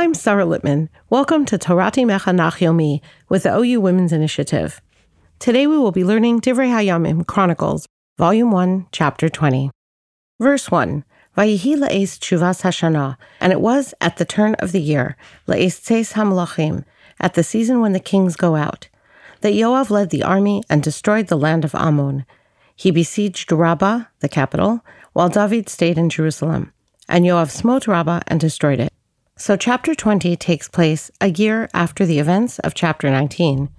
I'm Sarah Littman. Welcome to Torat Imecha Nach Yomi with the OU Women's Initiative. Today we will be learning Divrei Hayamim Chronicles, Volume 1, Chapter 20. Verse 1 Vayihi la'es chuvas hashana, and it was at the turn of the year, la'es tzeis hamlachim, at the season when the kings go out, that Yoav led the army and destroyed the land of Ammon. He besieged Rabbah, the capital, while David stayed in Jerusalem, and Yoav smote Rabbah and destroyed it. So chapter 20 takes place a year after the events of chapter 19.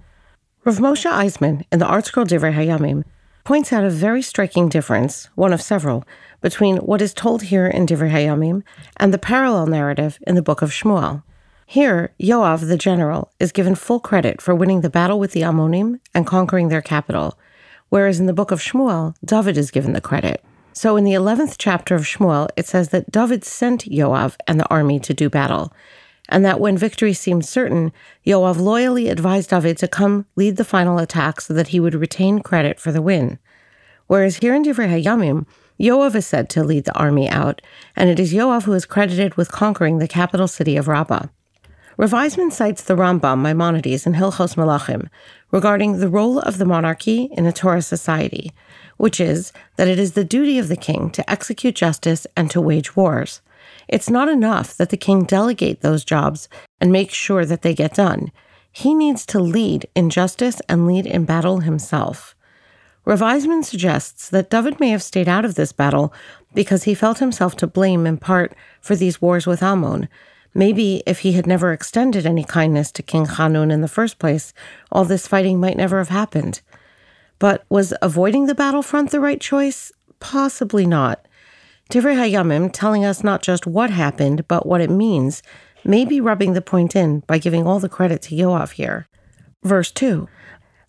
Rav Moshe Eisemann, in the ArtScroll Divrei Hayamim, points out a very striking difference, one of several, between what is told here in Divrei Hayamim and the parallel narrative in the book of Shmuel. Here, Yoav, the general, is given full credit for winning the battle with the Ammonim and conquering their capital, whereas in the book of Shmuel, David is given the credit. So in the 11th chapter of Shmuel, it says that David sent Yoav and the army to do battle, and that when victory seemed certain, Yoav loyally advised David to come lead the final attack so that he would retain credit for the win. Whereas here in Divrei Hayamim, Yoav is said to lead the army out, and it is Yoav who is credited with conquering the capital city of Rabbah. Rav Eisemann cites the Rambam Maimonides in Hilchos Melachim regarding the role of the monarchy in a Torah society, which is that it is the duty of the king to execute justice and to wage wars. It's not enough that the king delegate those jobs and make sure that they get done. He needs to lead in justice and lead in battle himself. Rav Eisemann suggests that David may have stayed out of this battle because he felt himself to blame in part for these wars with Ammon. Maybe if he had never extended any kindness to King Hanun in the first place, all this fighting might never have happened. But was avoiding the battlefront the right choice? Possibly not. Divrei Hayamim, telling us not just what happened, but what it means, may be rubbing the point in by giving all the credit to Yoav here. Verse 2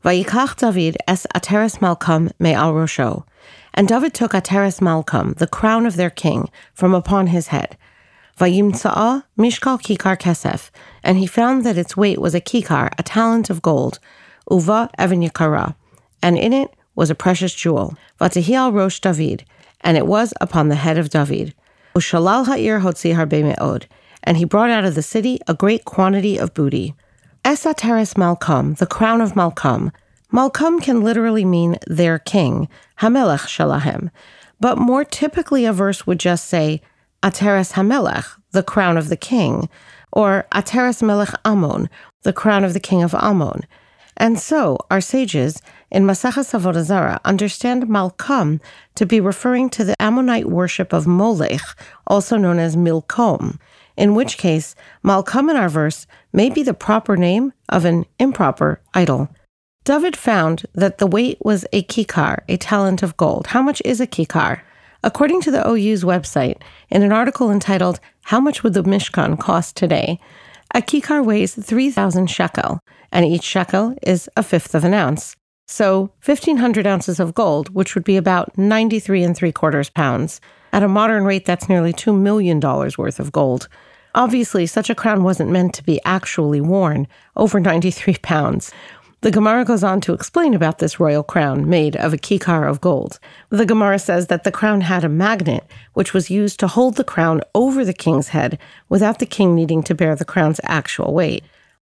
Vayikach David es Ateres Malkam me al Rosho. And David took Ateres Malkam, the crown of their king, from upon his head. Vayimtsa'a mishkal kikar kesef. And he found that its weight was a kikar, a talent of gold. Uva even yakara. And in it was a precious jewel. Vatahi rosh David. And it was upon the head of David. Ushalal ha'ir hotzi harbe. And he brought out of the city a great quantity of booty. Esateres Malkam, the crown of Malkam. Malkam can literally mean their king, Hamelech Shalahem, but more typically a verse would just say Ateres Hamelech, the crown of the king, or Ateres Melech Ammon, the crown of the king of Ammon. And so our sages in Maseches Avodah understand Malkam to be referring to the Ammonite worship of Molech, also known as Milcom in which case Malkam in our verse may be the proper name of an improper idol. David found that the weight was a kikar, a talent of gold. How much is a kikar? According to the OU's website, in an article entitled How Much Would the Mishkan Cost Today? A kikar weighs 3,000 shekel, and each shekel is a fifth of an ounce. So 1,500 ounces of gold, which would be about 93 and three quarters pounds. At a modern rate, that's nearly $2 million worth of gold. Obviously, such a crown wasn't meant to be actually worn, over 93 pounds. The Gemara goes on to explain about this royal crown made of a kikar of gold. The Gemara says that the crown had a magnet, which was used to hold the crown over the king's head without the king needing to bear the crown's actual weight.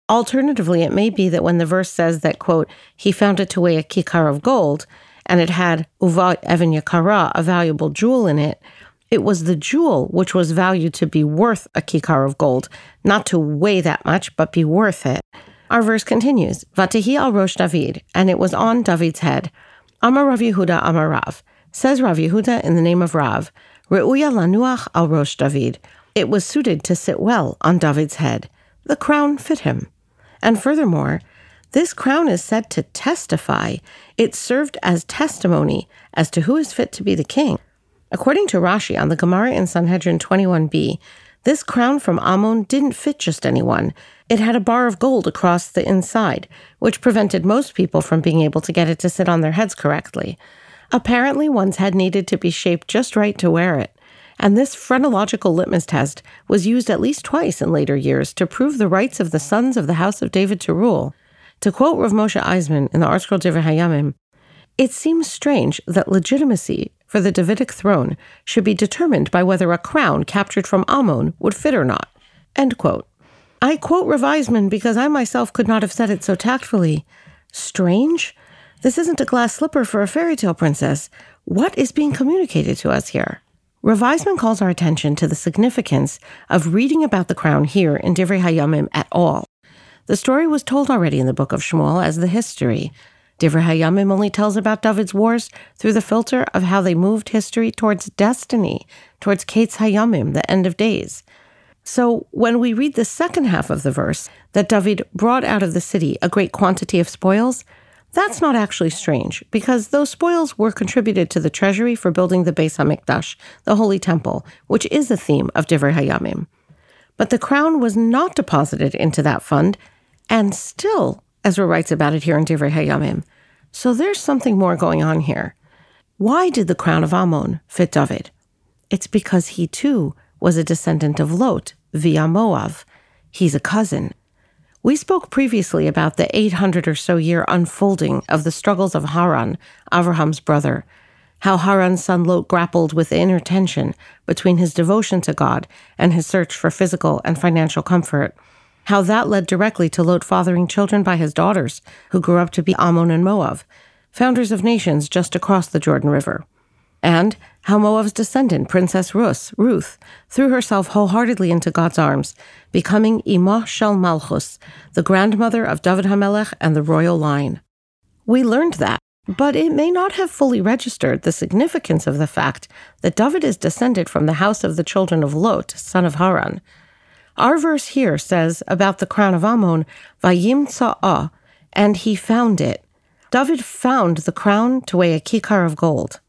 Alternatively, it may be that when the verse says that, quote, he found it to weigh a kikar of gold, and it had uva even yakara, a valuable jewel in it, it was the jewel which was valued to be worth a kikar of gold, not to weigh that much, but be worth it. Our verse continues, Vatahi al Rosh David, and it was on David's head. Amar Rav Yehuda Amar Rav. Says Rav Yehuda in the name of Rav, Reuya lanuach al Rosh David. It was suited to sit well on David's head. The crown fit him. And furthermore, this crown is said to testify. It served as testimony as to who is fit to be the king. According to Rashi on the Gemara in Sanhedrin 21b, this crown from Ammon didn't fit just anyone. It had a bar of gold across the inside, which prevented most people from being able to get it to sit on their heads correctly. Apparently, one's head needed to be shaped just right to wear it. And this phrenological litmus test was used at least twice in later years to prove the rights of the sons of the house of David to rule. To quote Rav Moshe Eisemann in the ArtScroll Divrei Hayamim, it seems strange that legitimacy for the Davidic throne should be determined by whether a crown captured from Ammon would fit or not. End quote. I quote Rav Eisemann because I myself could not have said it so tactfully. Strange? This isn't a glass slipper for a fairy tale princess. What is being communicated to us here? Rav Eisemann calls our attention to the significance of reading about the crown here in Divrei Hayamim at all. The story was told already in the book of Shmuel as the history. Divrei Hayamim only tells about David's wars through the filter of how they moved history towards destiny, towards Kates Hayamim, the end of days. So when we read the second half of the verse, that David brought out of the city a great quantity of spoils, that's not actually strange, because those spoils were contributed to the treasury for building the Beis HaMikdash, the Holy Temple, which is the theme of Divrei Hayamim. But the crown was not deposited into that fund, and still, Ezra writes about it here in Divrei Hayamim. So there's something more going on here. Why did the crown of Ammon fit David? It's because he too was a descendant of Lot via Moav. He's a cousin. We spoke previously about the 800 or so year unfolding of the struggles of Haran, Abraham's brother, how Haran's son Lot grappled with the inner tension between his devotion to God and his search for physical and financial comfort, how that led directly to Lot fathering children by his daughters, who grew up to be Ammon and Moab, founders of nations just across the Jordan River and how Moab's descendant, Princess Rus, Ruth, threw herself wholeheartedly into God's arms, becoming Imah Shel Malchus, the grandmother of David HaMelech and the royal line. We learned that, but it may not have fully registered the significance of the fact that David is descended from the house of the children of Lot, son of Haran. Our verse here says about the crown of Ammon, Vayim Tsa'ah, and he found it. David found the crown to weigh a kikar of gold.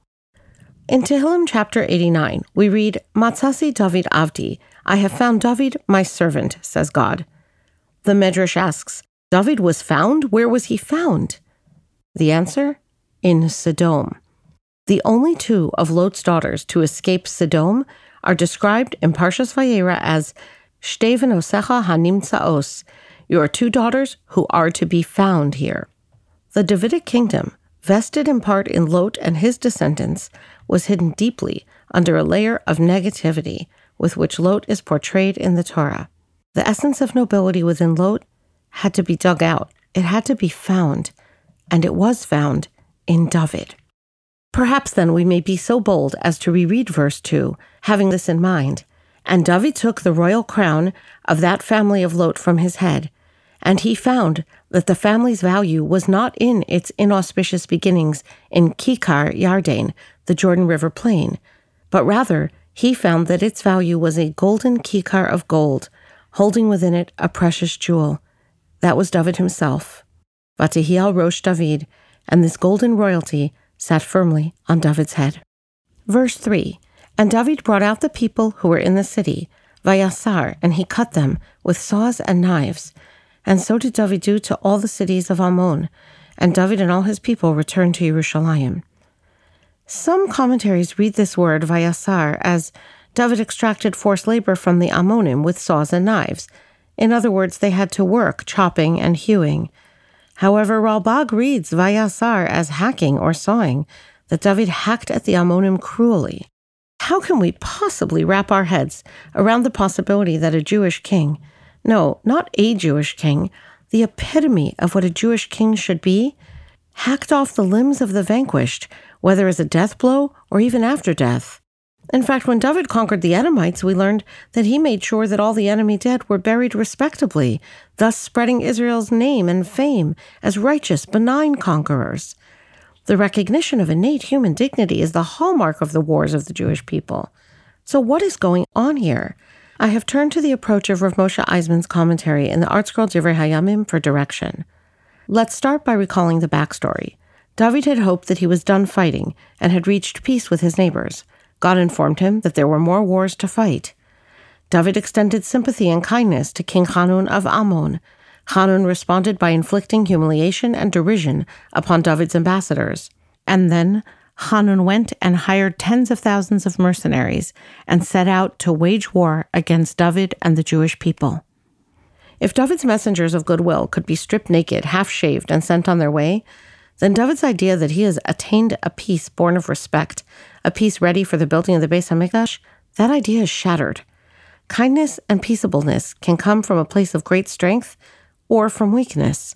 In Tehillim chapter 89, we read, Matzasi David Avdi, I have found David, my servant, says God. The Medrash asks, David was found? Where was he found? The answer? In Sodom. The only two of Lot's daughters to escape Sodom are described in Parshas Vayera as Shteven Osecha Hanimtsaos, your two daughters who are to be found here. The Davidic kingdom, vested in part in Lot and his descendants, was hidden deeply under a layer of negativity with which Lot is portrayed in the Torah. The essence of nobility within Lot had to be dug out, it had to be found, and it was found in David. Perhaps then we may be so bold as to reread verse 2, having this in mind. And David took the royal crown of that family of Lot from his head, and he found that the family's value was not in its inauspicious beginnings in Kikar Yarden, the Jordan River plain, but rather he found that its value was a golden kikar of gold, holding within it a precious jewel. That was David himself. Vatihiel Rosh David, and this golden royalty sat firmly on David's head. Verse 3 And David brought out the people who were in the city, Vayasar, and he cut them with saws and knives. And so did David do to all the cities of Ammon, and David and all his people returned to Jerusalem. Some commentaries read this word vayasar as David extracted forced labor from the Ammonim with saws and knives. In other words, they had to work chopping and hewing. However, Ralbag reads vayasar as hacking or sawing, that David hacked at the Ammonim cruelly. How can we possibly wrap our heads around the possibility that a Jewish king, no, not a Jewish king, the epitome of what a Jewish king should be, hacked off the limbs of the vanquished whether as a death blow or even after death. In fact, when David conquered the Edomites, we learned that he made sure that all the enemy dead were buried respectably, thus spreading Israel's name and fame as righteous, benign conquerors. The recognition of innate human dignity is the hallmark of the wars of the Jewish people. So, what is going on here? I have turned to the approach of Rav Moshe Eisemann's commentary in the ArtScroll Divrei Hayamim for direction. Let's start by recalling the backstory. David had hoped that he was done fighting and had reached peace with his neighbors. God informed him that there were more wars to fight. David extended sympathy and kindness to King Hanun of Ammon. Hanun responded by inflicting humiliation and derision upon David's ambassadors. And then Hanun went and hired tens of thousands of mercenaries and set out to wage war against David and the Jewish people. If David's messengers of goodwill could be stripped naked, half shaved, and sent on their way, then David's idea that he has attained a peace born of respect, a peace ready for the building of the Beis Hamikdash, that idea is shattered. kindness and peaceableness can come from a place of great strength or from weakness.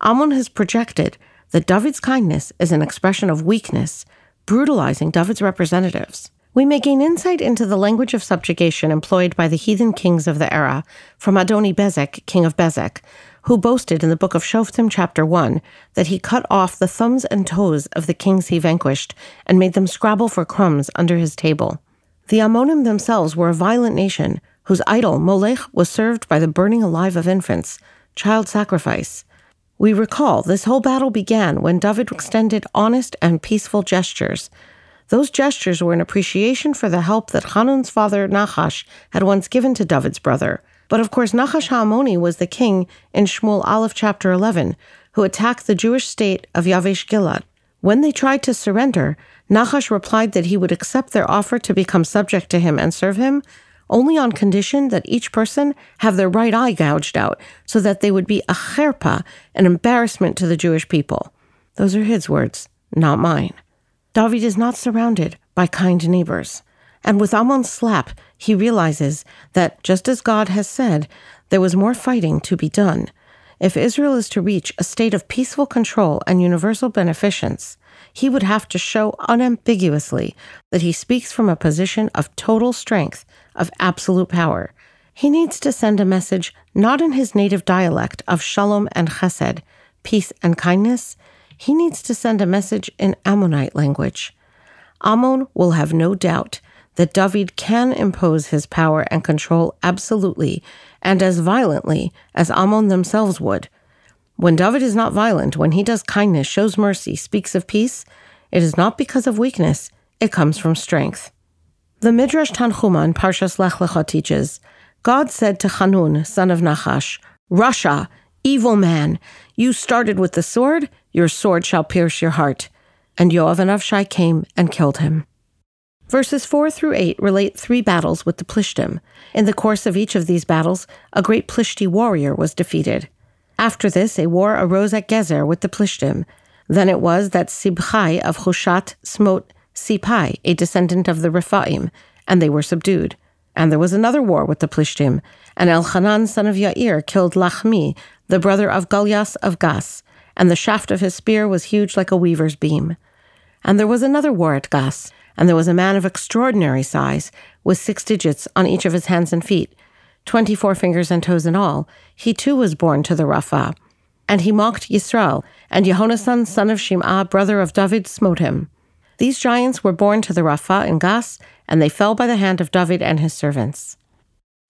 Ammon has projected that David's kindness is an expression of weakness, brutalizing David's representatives. We may gain insight into the language of subjugation employed by the heathen kings of the era from Adoni Bezek, king of Bezek, who boasted in the book of Shoftim, chapter 1, that he cut off the thumbs and toes of the kings he vanquished and made them scrabble for crumbs under his table. The Ammonim themselves were a violent nation whose idol, Molech, was served by the burning alive of infants, child sacrifice. We recall this whole battle began when David extended honest and peaceful gestures. Those gestures were an appreciation for the help that Hanun's father Nachash had once given to David's brother. But of course, Nachash HaAmoni was the king in Shmuel Aleph chapter 11, who attacked the Jewish state of Yavesh Gilad. When they tried to surrender, Nachash replied that he would accept their offer to become subject to him and serve him only on condition that each person have their right eye gouged out so that they would be a cherpa, an embarrassment to the Jewish people. Those are his words, not mine. David is not surrounded by kind neighbors. And with Ammon's slap, he realizes that, just as God has said, there was more fighting to be done. If Israel is to reach a state of peaceful control and universal beneficence, he would have to show unambiguously that he speaks from a position of total strength, of absolute power. He needs to send a message not in his native dialect of shalom and chesed, peace and kindness. He needs to send a message in Ammonite language. Ammon will have no doubt that David can impose his power and control absolutely and as violently as Ammon themselves would. When David is not violent, when he does kindness, shows mercy, speaks of peace, it is not because of weakness, it comes from strength. The Midrash Tanhuma Tanchuma Parshas Lech Lecha teaches, God said to Hanun, son of Nachash, Rasha, evil man, you started with the sword, your sword shall pierce your heart. And Yoav and Avshai came and killed him. Verses 4 through 8 relate three battles with the Plishtim. In the course of each of these battles, a great Plishti warrior was defeated. After this, a war arose at Gezer with the Plishtim. Then it was that Sibchai of Hushat smote Sipai, a descendant of the Rephaim, and they were subdued. And there was another war with the Plishtim, and Elchanan son of Yair killed Lachmi, the brother of Goliath of Gas, and the shaft of his spear was huge like a weaver's beam. And there was another war at Gas, and there was a man of extraordinary size, with six digits on each of his hands and feet, twenty four fingers and toes in all. He too was born to the Rapha. And he mocked Yisrael, and Jehonasan, son of Shim'ah, brother of David, smote him. These giants were born to the Rapha in Gas, and they fell by the hand of David and his servants.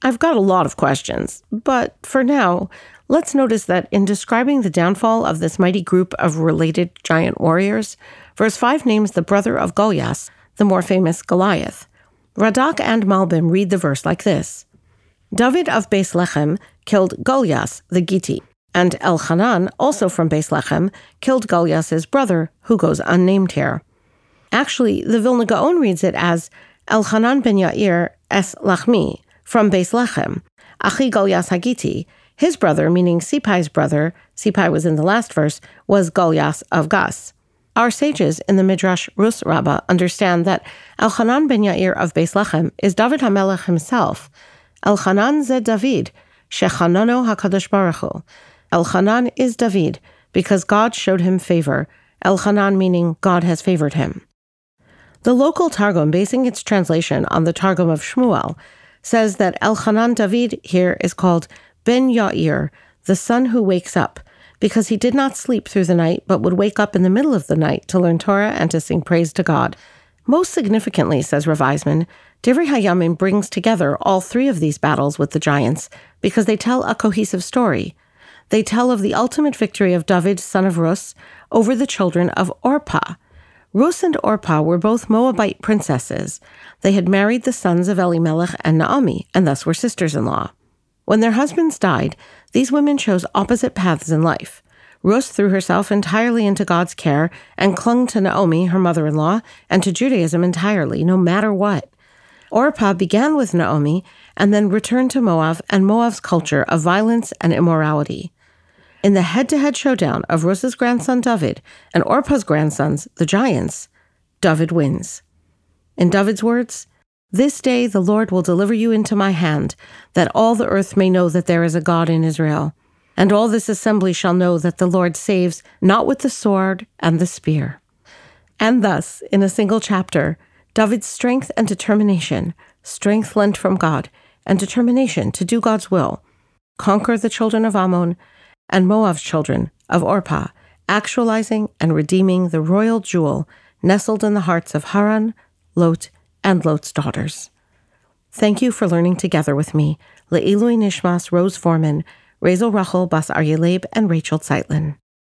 I've got a lot of questions, but for now, let's notice that in describing the downfall of this mighty group of related giant warriors, verse 5 names the brother of Goliath, the more famous Goliath. Radak and Malbim read the verse like this David of Beis Lechem killed Goliath the Gitti, and Elchanan, also from Beis Lechem, killed Goliath's brother, who goes unnamed here. Actually, the Vilna Gaon reads it as Elchanan ben Yair es Lachmi, from Beis Lechem, Achi Goliath Hagiti. His brother, meaning Sipai's brother, Sipai was in the last verse, was Goliath of Gas. Our sages in the Midrash Rus Rabbah understand that Elchanan ben Yair of Beis Lechem is David HaMelech himself. Elchanan ze David, Shechanano HaKadosh Baruch Hu. Elchanan is David because God showed him favor. Elchanan meaning God has favored him. The local Targum, basing its translation on the Targum of Shmuel, says that Elchanan David here is called Ben Yair, the son who wakes up, because he did not sleep through the night, but would wake up in the middle of the night to learn Torah and to sing praise to God. Most significantly, says Rav Eisemann, Divrei Hayamim brings together all three of these battles with the giants because they tell a cohesive story. They tell of the ultimate victory of David, son of Rus, over the children of Orpah. Rus and Orpah were both Moabite princesses. They had married the sons of Elimelech and Naomi, and thus were sisters in law. When their husbands died, these women chose opposite paths in life. Rus threw herself entirely into God's care and clung to Naomi, her mother in law, and to Judaism entirely, no matter what. Orpah began with Naomi and then returned to Moab and Moab's culture of violence and immorality. In the head to head showdown of Rus's grandson David and Orpah's grandsons, the giants, David wins. In David's words, This day the Lord will deliver you into my hand, that all the earth may know that there is a God in Israel. And all this assembly shall know that the Lord saves not with the sword and the spear. And thus, in a single chapter, David's strength and determination, strength lent from God, and determination to do God's will, conquer the children of Ammon and Moab's children of Orpah, actualizing and redeeming the royal jewel nestled in the hearts of Haran, Lot, and Lot's daughters. Thank you for learning together with me, Le'ilui Nishmas Rose Foreman, Razel Rachel Bas Aryaleb, and Rachel Zeitlin.